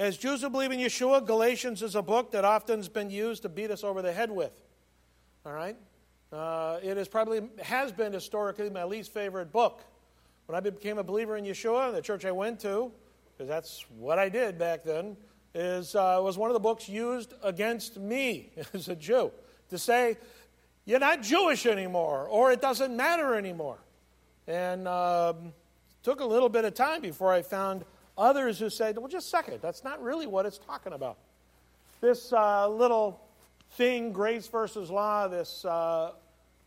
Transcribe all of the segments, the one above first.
As Jews who believe in Yeshua, Galatians is a book that often has been used to beat us over the head with. All right? Uh, it is probably has been historically my least favorite book. When I became a believer in Yeshua, the church I went to, because that's what I did back then, is uh, was one of the books used against me as a Jew to say you're not Jewish anymore, or it doesn't matter anymore. And um, took a little bit of time before I found Others who said, well, just a second, that's not really what it's talking about. This uh, little thing, grace versus law, this uh,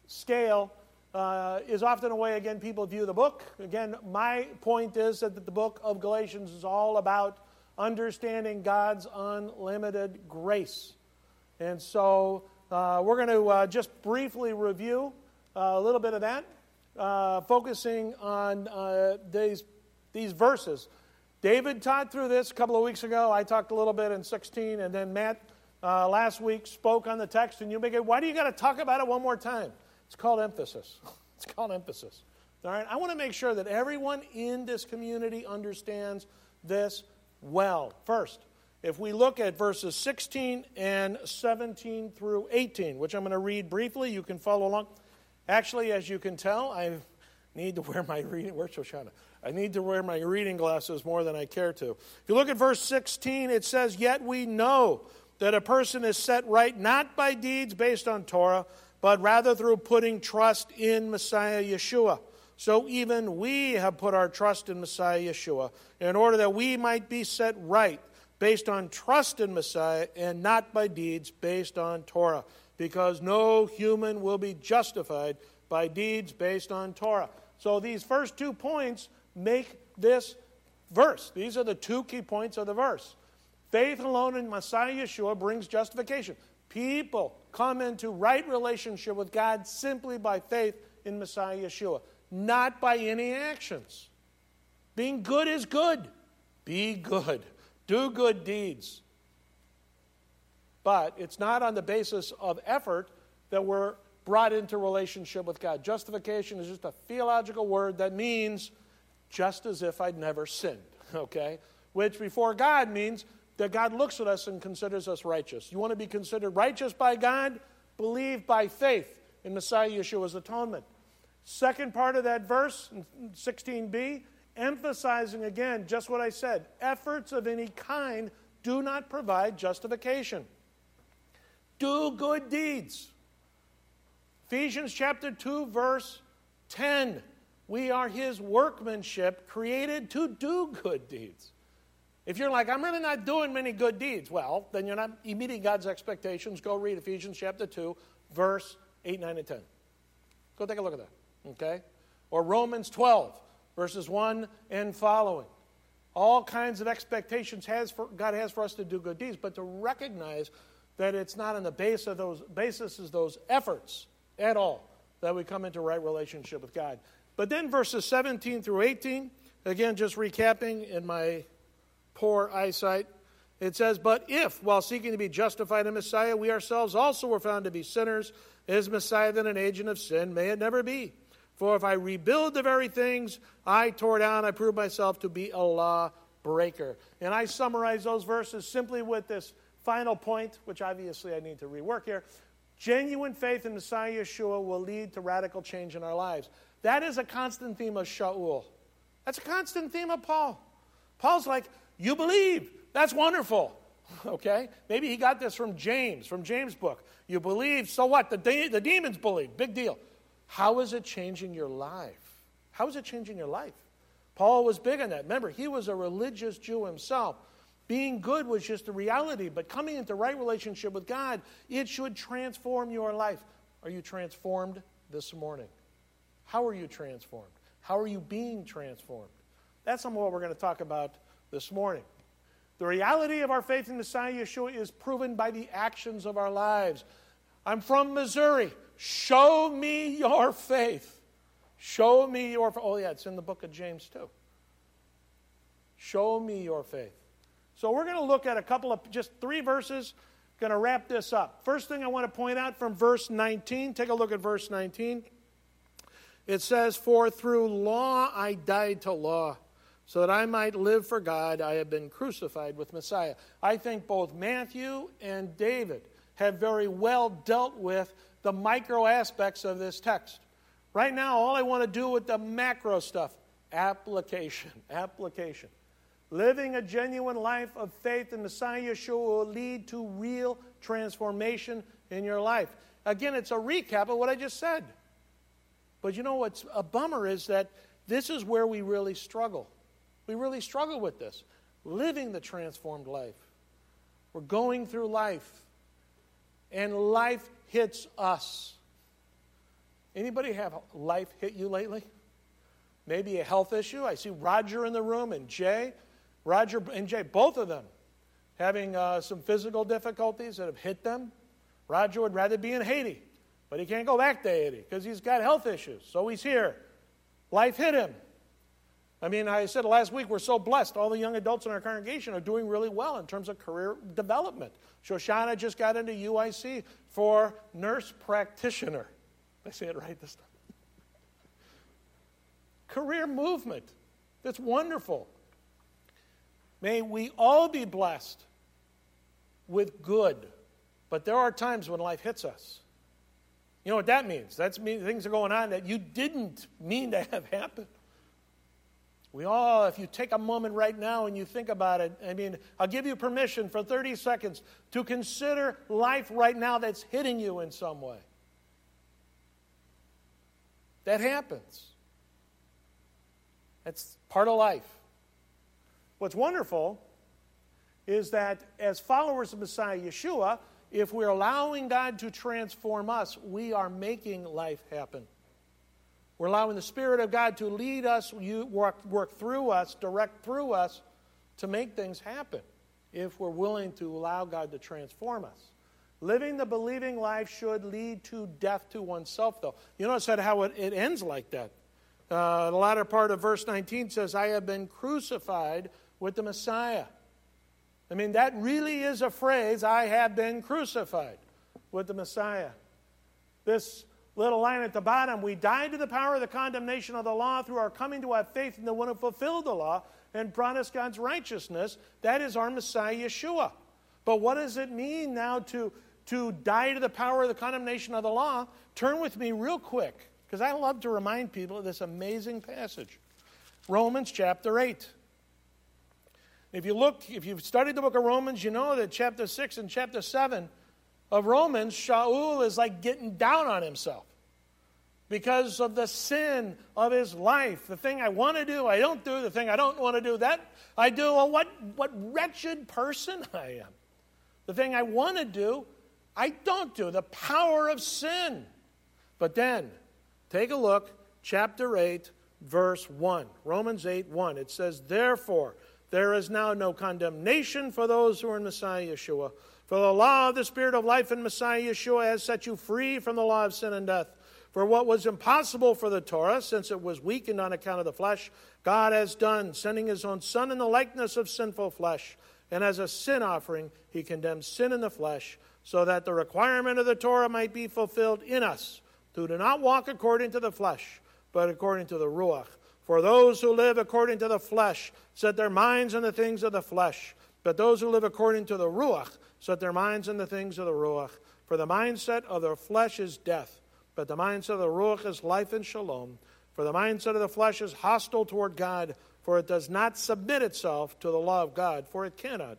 scale, uh, is often a way, again, people view the book. Again, my point is that the book of Galatians is all about understanding God's unlimited grace. And so uh, we're going to uh, just briefly review uh, a little bit of that, focusing on these, these verses. David taught through this a couple of weeks ago. I talked a little bit in 16, and then Matt uh, last week spoke on the text, and you make it, why do you got to talk about it one more time? It's called emphasis. it's called emphasis. All right? I want to make sure that everyone in this community understands this well. First, if we look at verses 16 and 17 through 18, which I'm going to read briefly, you can follow along. Actually, as you can tell, I need to wear my reading. Where's Shoshana? I need to wear my reading glasses more than I care to. If you look at verse 16, it says, Yet we know that a person is set right not by deeds based on Torah, but rather through putting trust in Messiah Yeshua. So even we have put our trust in Messiah Yeshua in order that we might be set right based on trust in Messiah and not by deeds based on Torah, because no human will be justified by deeds based on Torah. So these first two points make this verse. These are the two key points of the verse. Faith alone in Messiah Yeshua brings justification. People come into right relationship with God simply by faith in Messiah Yeshua, not by any actions. Being good is good. Be good. Do good deeds. But it's not on the basis of effort that we're brought into relationship with God. Justification is just a theological word that means just as if I'd never sinned, okay? Which before God means that God looks at us and considers us righteous. You want to be considered righteous by God? Believe by faith in Messiah Yeshua's atonement. Second part of that verse, 16b, emphasizing again just what I said efforts of any kind do not provide justification. Do good deeds. Ephesians chapter 2, verse 10. We are his workmanship created to do good deeds. If you're like, I'm really not doing many good deeds, well, then you're not meeting God's expectations. Go read Ephesians chapter 2, verse 8, 9, and 10. Go take a look at that. Okay? Or Romans 12, verses 1 and following. All kinds of expectations has for, God has for us to do good deeds, but to recognize that it's not on the base of those basis of those efforts at all that we come into right relationship with God. But then verses 17 through 18, again, just recapping in my poor eyesight, it says, But if, while seeking to be justified in Messiah, we ourselves also were found to be sinners, is Messiah then an agent of sin? May it never be. For if I rebuild the very things I tore down, I prove myself to be a law breaker. And I summarize those verses simply with this final point, which obviously I need to rework here. Genuine faith in Messiah Yeshua will lead to radical change in our lives. That is a constant theme of Shaul. That's a constant theme of Paul. Paul's like, You believe. That's wonderful. Okay? Maybe he got this from James, from James' book. You believe, so what? The, de- the demons believe. Big deal. How is it changing your life? How is it changing your life? Paul was big on that. Remember, he was a religious Jew himself. Being good was just a reality, but coming into right relationship with God, it should transform your life. Are you transformed this morning? How are you transformed? How are you being transformed? That's some of what we're going to talk about this morning. The reality of our faith in Messiah Yeshua is proven by the actions of our lives. I'm from Missouri. Show me your faith. Show me your Oh yeah, it's in the book of James too. Show me your faith. So we're going to look at a couple of just three verses. Going to wrap this up. First thing I want to point out from verse 19. Take a look at verse 19. It says, For through law I died to law, so that I might live for God, I have been crucified with Messiah. I think both Matthew and David have very well dealt with the micro aspects of this text. Right now, all I want to do with the macro stuff application. Application. Living a genuine life of faith in Messiah Yeshua will lead to real transformation in your life. Again, it's a recap of what I just said. But you know what's a bummer is that this is where we really struggle. We really struggle with this. Living the transformed life. We're going through life, and life hits us. Anybody have life hit you lately? Maybe a health issue. I see Roger in the room and Jay. Roger and Jay, both of them, having uh, some physical difficulties that have hit them. Roger would rather be in Haiti, but he can't go back to Haiti because he's got health issues. So he's here. Life hit him. I mean, I said last week, we're so blessed. All the young adults in our congregation are doing really well in terms of career development. Shoshana just got into UIC for nurse practitioner. Did I say it right this time? career movement. That's wonderful. May we all be blessed with good, but there are times when life hits us. You know what that means? That means things are going on that you didn't mean to have happen. We all, if you take a moment right now and you think about it, I mean, I'll give you permission for 30 seconds to consider life right now that's hitting you in some way. That happens. That's part of life. What's wonderful is that as followers of Messiah Yeshua, if we're allowing God to transform us, we are making life happen. We're allowing the Spirit of God to lead us, work, work through us, direct through us to make things happen if we're willing to allow God to transform us. Living the believing life should lead to death to oneself, though. You notice how it, it ends like that. Uh, the latter part of verse 19 says, I have been crucified with the Messiah. I mean, that really is a phrase, I have been crucified with the Messiah. This little line at the bottom we died to the power of the condemnation of the law through our coming to have faith in the one who fulfilled the law and brought us God's righteousness. That is our Messiah, Yeshua. But what does it mean now to, to die to the power of the condemnation of the law? Turn with me real quick, because I love to remind people of this amazing passage Romans chapter 8. If you look, if you've studied the book of Romans, you know that chapter 6 and chapter 7 of Romans, Shaul is like getting down on himself because of the sin of his life. The thing I want to do, I don't do. The thing I don't want to do, that I do. Well, what, what wretched person I am. The thing I want to do, I don't do. The power of sin. But then, take a look, chapter 8, verse 1. Romans 8, 1. It says, Therefore, there is now no condemnation for those who are in Messiah Yeshua. For the law of the Spirit of life in Messiah Yeshua has set you free from the law of sin and death. For what was impossible for the Torah, since it was weakened on account of the flesh, God has done, sending his own Son in the likeness of sinful flesh. And as a sin offering, he condemned sin in the flesh, so that the requirement of the Torah might be fulfilled in us, who do not walk according to the flesh, but according to the Ruach. For those who live according to the flesh set their minds on the things of the flesh, but those who live according to the Ruach set their minds on the things of the Ruach. For the mindset of the flesh is death, but the mindset of the Ruach is life and shalom. For the mindset of the flesh is hostile toward God, for it does not submit itself to the law of God, for it cannot.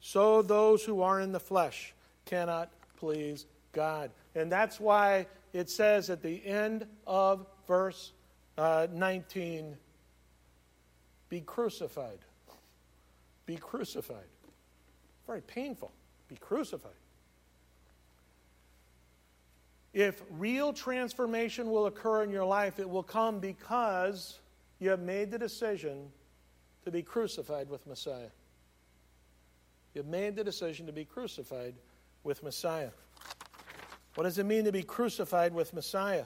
So those who are in the flesh cannot please God. And that's why it says at the end of verse uh, 19 be crucified. Be crucified. Very painful be crucified. If real transformation will occur in your life, it will come because you have made the decision to be crucified with Messiah. You've made the decision to be crucified with Messiah. What does it mean to be crucified with Messiah?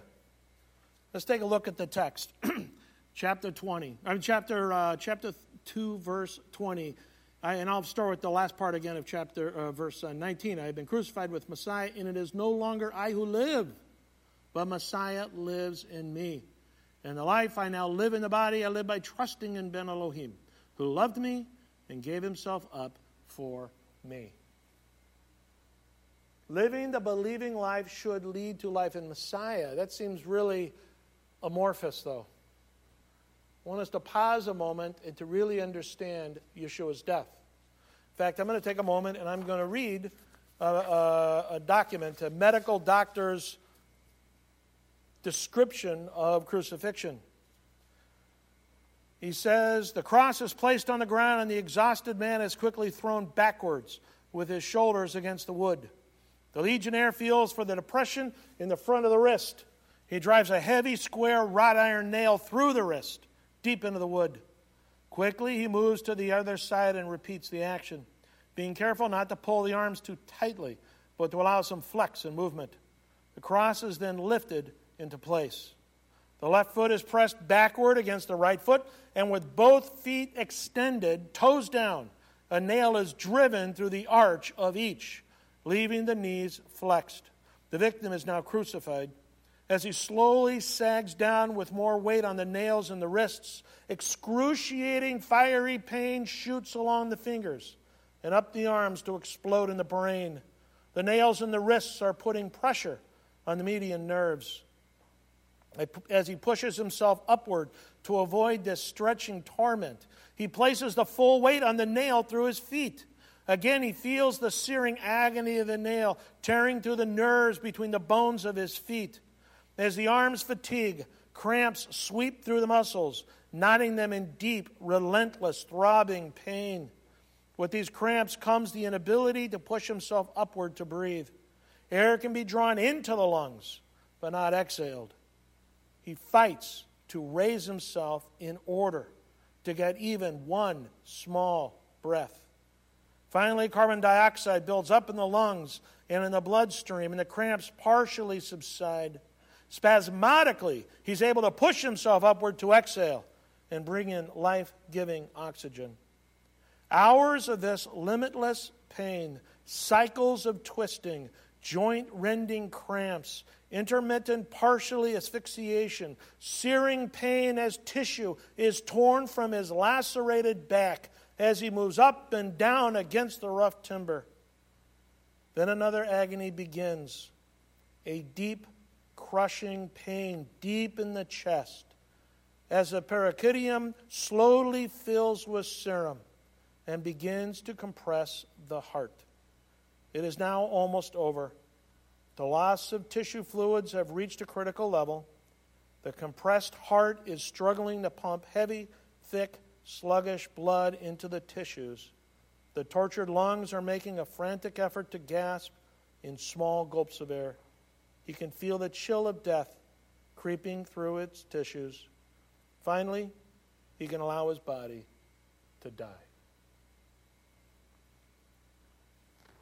Let's take a look at the text. chapter 20. I mean, chapter, uh, chapter 2, verse 20. I, and I'll start with the last part again of chapter uh, verse uh, 19. I have been crucified with Messiah, and it is no longer I who live, but Messiah lives in me. And the life I now live in the body, I live by trusting in Ben Elohim, who loved me and gave himself up for me. Living the believing life should lead to life in Messiah. That seems really amorphous, though. I want us to pause a moment and to really understand Yeshua's death. In fact, I'm going to take a moment and I'm going to read a, a, a document, a medical doctor's description of crucifixion. He says, The cross is placed on the ground, and the exhausted man is quickly thrown backwards with his shoulders against the wood. The legionnaire feels for the depression in the front of the wrist. He drives a heavy, square wrought iron nail through the wrist, deep into the wood. Quickly, he moves to the other side and repeats the action, being careful not to pull the arms too tightly, but to allow some flex and movement. The cross is then lifted into place. The left foot is pressed backward against the right foot, and with both feet extended, toes down, a nail is driven through the arch of each, leaving the knees flexed. The victim is now crucified. As he slowly sags down with more weight on the nails and the wrists, excruciating fiery pain shoots along the fingers and up the arms to explode in the brain. The nails in the wrists are putting pressure on the median nerves as he pushes himself upward to avoid this stretching torment. He places the full weight on the nail through his feet. Again, he feels the searing agony of the nail tearing through the nerves between the bones of his feet. As the arms fatigue, cramps sweep through the muscles, knotting them in deep, relentless, throbbing pain. With these cramps comes the inability to push himself upward to breathe. Air can be drawn into the lungs, but not exhaled. He fights to raise himself in order to get even one small breath. Finally, carbon dioxide builds up in the lungs and in the bloodstream, and the cramps partially subside. Spasmodically, he's able to push himself upward to exhale and bring in life giving oxygen. Hours of this limitless pain, cycles of twisting, joint rending cramps, intermittent partially asphyxiation, searing pain as tissue is torn from his lacerated back as he moves up and down against the rough timber. Then another agony begins a deep, crushing pain deep in the chest as the pericardium slowly fills with serum and begins to compress the heart. It is now almost over. The loss of tissue fluids have reached a critical level. The compressed heart is struggling to pump heavy, thick, sluggish blood into the tissues. The tortured lungs are making a frantic effort to gasp in small gulps of air. He can feel the chill of death creeping through its tissues. Finally, he can allow his body to die.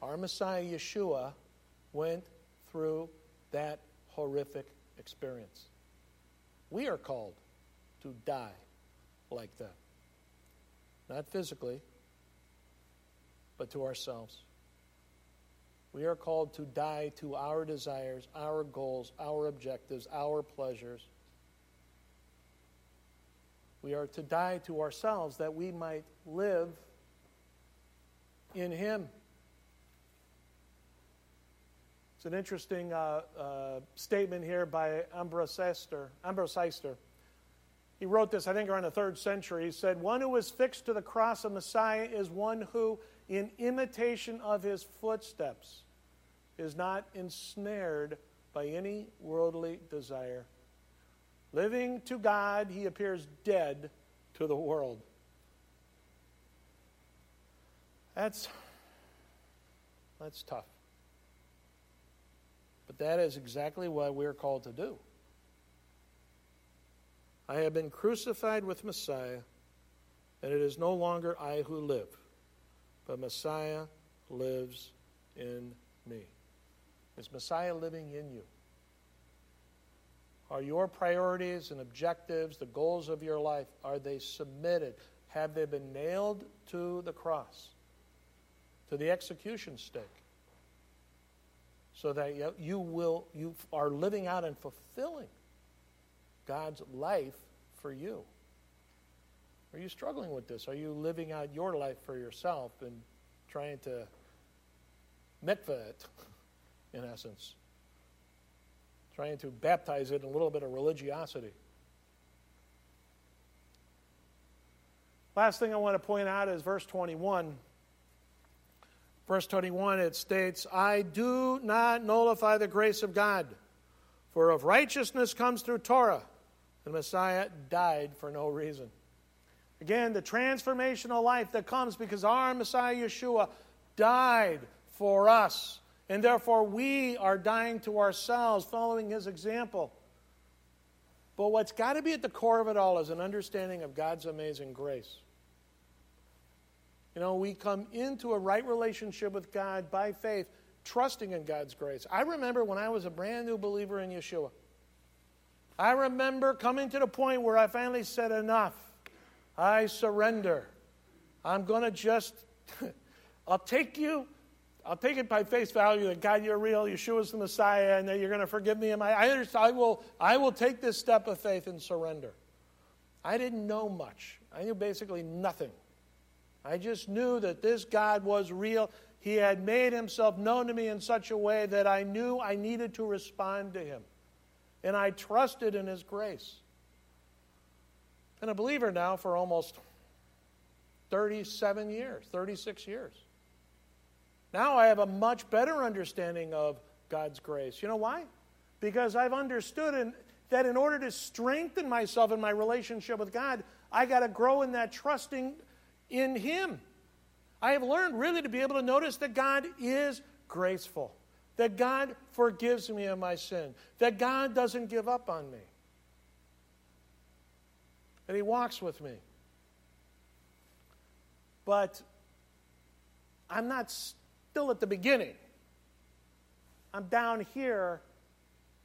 Our Messiah Yeshua went through that horrific experience. We are called to die like that. Not physically, but to ourselves. We are called to die to our desires, our goals, our objectives, our pleasures. We are to die to ourselves that we might live in Him. It's an interesting uh, uh, statement here by Ambrosiaster. Ambrose Eister. He wrote this, I think, around the third century. He said, One who is fixed to the cross of Messiah is one who, in imitation of his footsteps, is not ensnared by any worldly desire. Living to God, he appears dead to the world. That's, that's tough. But that is exactly what we're called to do. I have been crucified with Messiah, and it is no longer I who live, but Messiah lives in me. Is Messiah living in you? Are your priorities and objectives, the goals of your life, are they submitted? Have they been nailed to the cross, to the execution stake? so that you will you are living out and fulfilling God's life for you? Are you struggling with this? Are you living out your life for yourself and trying to mikvah it, in essence? Trying to baptize it in a little bit of religiosity. Last thing I want to point out is verse 21. Verse 21, it states, I do not nullify the grace of God, for if righteousness comes through Torah, the Messiah died for no reason. Again, the transformational life that comes because our Messiah Yeshua died for us. And therefore, we are dying to ourselves, following his example. But what's got to be at the core of it all is an understanding of God's amazing grace. You know, we come into a right relationship with God by faith, trusting in God's grace. I remember when I was a brand new believer in Yeshua. I remember coming to the point where I finally said, Enough. I surrender. I'm going to just, I'll take you. I'll take it by face value that God, you're real, Yeshua's the Messiah, and that you're going to forgive me. I, I, I, will, I will take this step of faith and surrender. I didn't know much. I knew basically nothing. I just knew that this God was real. He had made himself known to me in such a way that I knew I needed to respond to him. And I trusted in his grace. Been a believer now for almost 37 years, 36 years. Now I have a much better understanding of God's grace. You know why? Because I've understood in, that in order to strengthen myself in my relationship with God, I got to grow in that trusting in Him. I have learned really to be able to notice that God is graceful, that God forgives me of my sin, that God doesn't give up on me, that He walks with me. But I'm not still at the beginning. I'm down here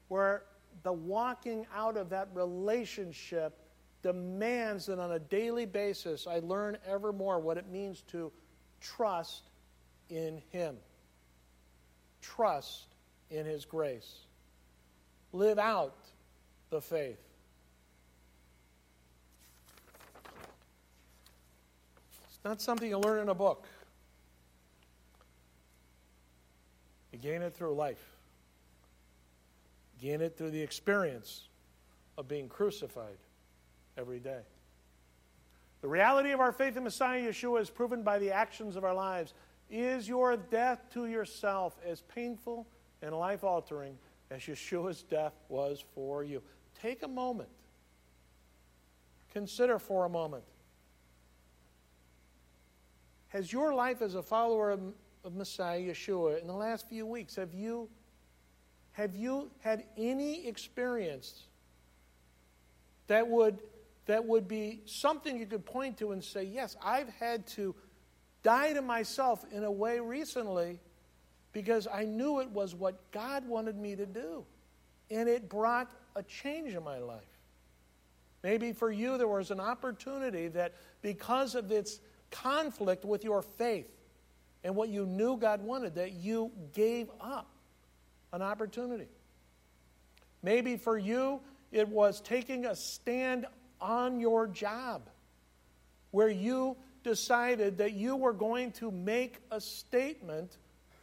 where the walking out of that relationship demands that on a daily basis I learn ever more what it means to trust in Him. Trust in His grace. Live out the faith. It's not something you learn in a book. You gain it through life. You gain it through the experience of being crucified every day. The reality of our faith in Messiah Yeshua is proven by the actions of our lives. Is your death to yourself as painful and life altering as Yeshua's death was for you? Take a moment. Consider for a moment. Has your life as a follower of, of Messiah Yeshua in the last few weeks, have you, have you had any experience that would that would be something you could point to and say, Yes, I've had to die to myself in a way recently because I knew it was what God wanted me to do. And it brought a change in my life. Maybe for you, there was an opportunity that because of its conflict with your faith and what you knew God wanted, that you gave up an opportunity. Maybe for you, it was taking a stand on your job where you decided that you were going to make a statement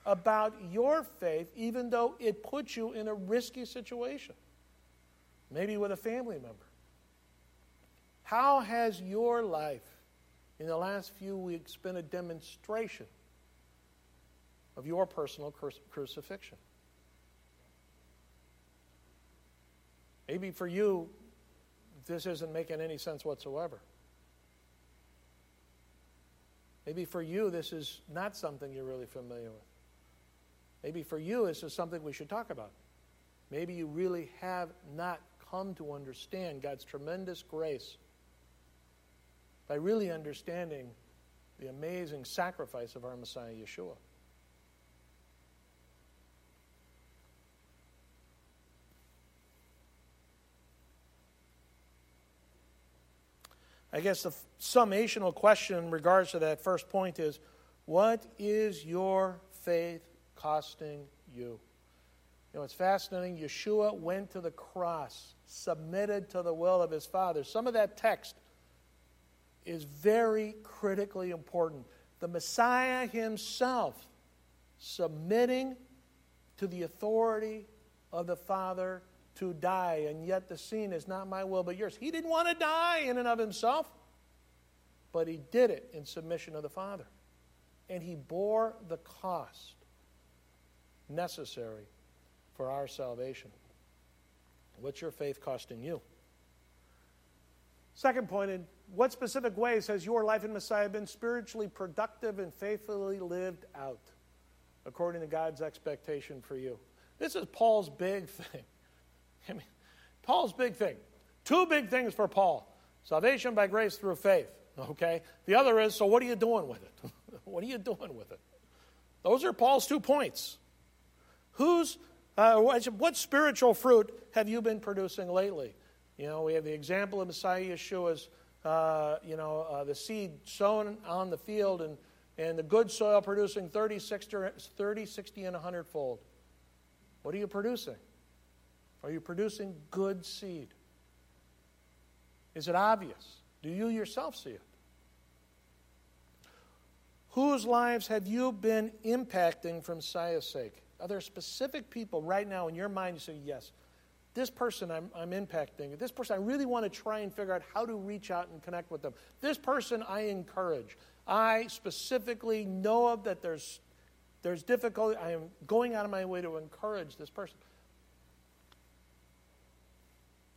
about your faith, even though it put you in a risky situation, maybe with a family member. How has your life in the last few weeks been a demonstration of your personal crucifixion? Maybe for you, this isn't making any sense whatsoever. Maybe for you, this is not something you're really familiar with. Maybe for you, this is something we should talk about. Maybe you really have not come to understand God's tremendous grace by really understanding the amazing sacrifice of our Messiah, Yeshua. I guess the summational question in regards to that first point is what is your faith costing you? You know, it's fascinating. Yeshua went to the cross, submitted to the will of his Father. Some of that text is very critically important. The Messiah himself submitting to the authority of the Father to die, and yet the scene is not my will but yours. He didn't want to die in and of himself, but he did it in submission to the Father. And he bore the cost necessary for our salvation. What's your faith costing you? Second point, in what specific ways has your life in Messiah been spiritually productive and faithfully lived out according to God's expectation for you? This is Paul's big thing. I mean, Paul's big thing. Two big things for Paul salvation by grace through faith. Okay? The other is, so what are you doing with it? what are you doing with it? Those are Paul's two points. Who's, uh, what spiritual fruit have you been producing lately? You know, we have the example of Messiah Yeshua's, uh, you know, uh, the seed sown on the field and, and the good soil producing 30, 60, 30, 60 and 100 fold. What are you producing? Are you producing good seed? Is it obvious? Do you yourself see it? Whose lives have you been impacting for Messiah's sake? Are there specific people right now in your mind you say, yes, this person I'm, I'm impacting, this person I really want to try and figure out how to reach out and connect with them. This person I encourage. I specifically know of that there's, there's difficulty. I am going out of my way to encourage this person.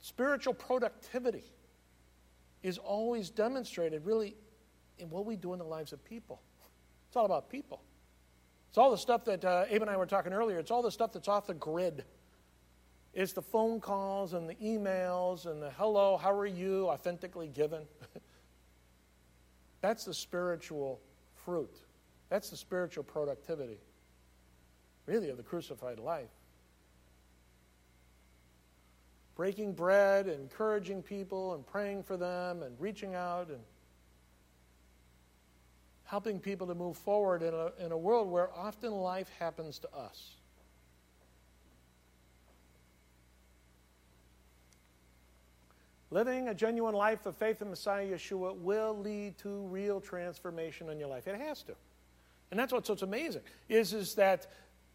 Spiritual productivity is always demonstrated really in what we do in the lives of people. It's all about people. It's all the stuff that uh, Abe and I were talking earlier. It's all the stuff that's off the grid. It's the phone calls and the emails and the hello, how are you, authentically given. That's the spiritual fruit. That's the spiritual productivity, really, of the crucified life. Breaking bread, encouraging people, and praying for them, and reaching out and helping people to move forward in a, in a world where often life happens to us. Living a genuine life of faith in Messiah Yeshua will lead to real transformation in your life. It has to. And that's what's so amazing, is, is that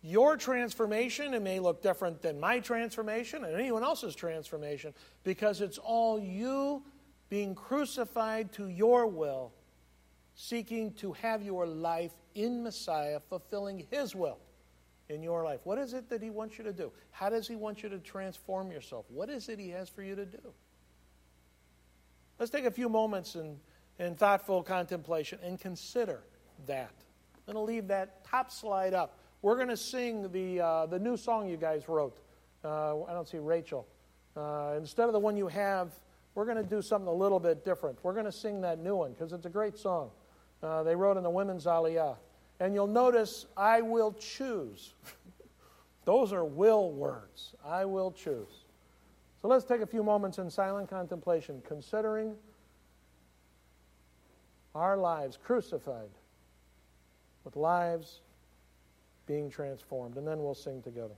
your transformation, it may look different than my transformation and anyone else's transformation, because it's all you being crucified to your will, seeking to have your life in Messiah, fulfilling His will in your life. What is it that He wants you to do? How does He want you to transform yourself? What is it He has for you to do? Let's take a few moments in, in thoughtful contemplation and consider that. I'm going to leave that top slide up. We're going to sing the, uh, the new song you guys wrote. Uh, I don't see Rachel. Uh, instead of the one you have, we're going to do something a little bit different. We're going to sing that new one because it's a great song. Uh, they wrote in the Women's Aliyah. And you'll notice, I will choose. Those are will words. I will choose. So let's take a few moments in silent contemplation, considering our lives crucified with lives being transformed. And then we'll sing together.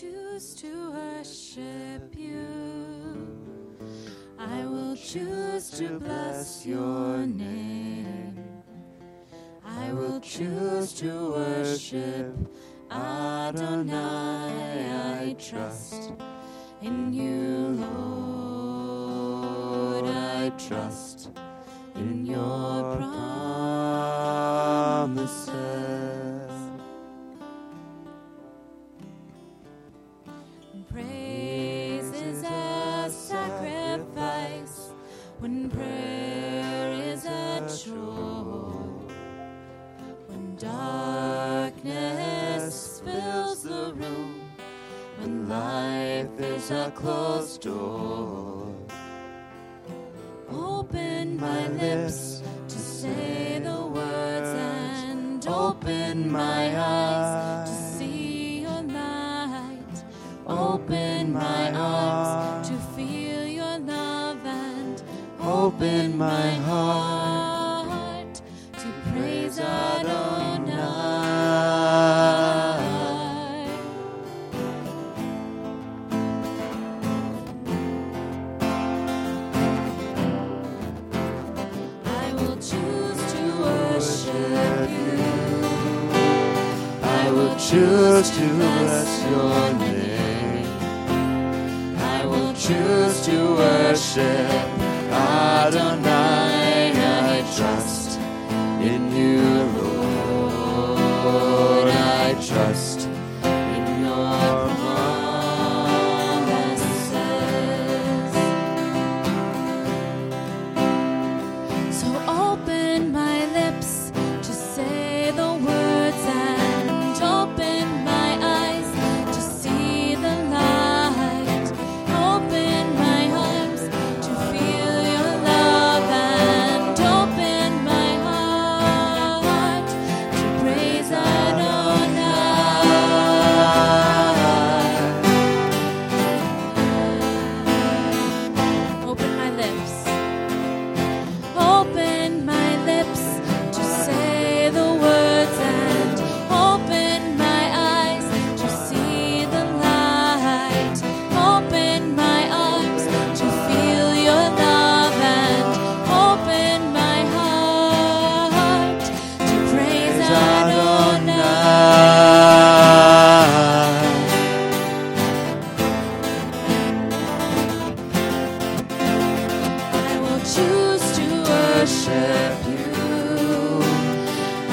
choose to worship you. I will choose to bless your name. I will choose to worship Adonai. I trust in you, Lord. I trust in your promises.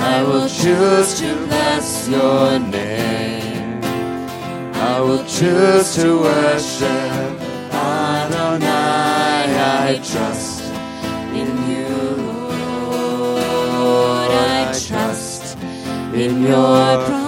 I will choose to bless your name. I will choose to worship Adonai. I trust in you, Lord. I trust in your promise.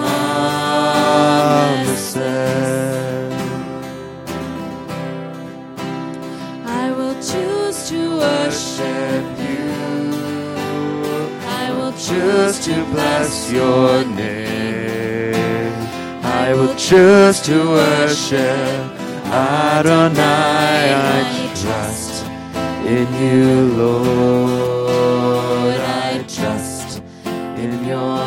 to bless your name. I will choose to worship Adonai. I trust in you, Lord. I trust in your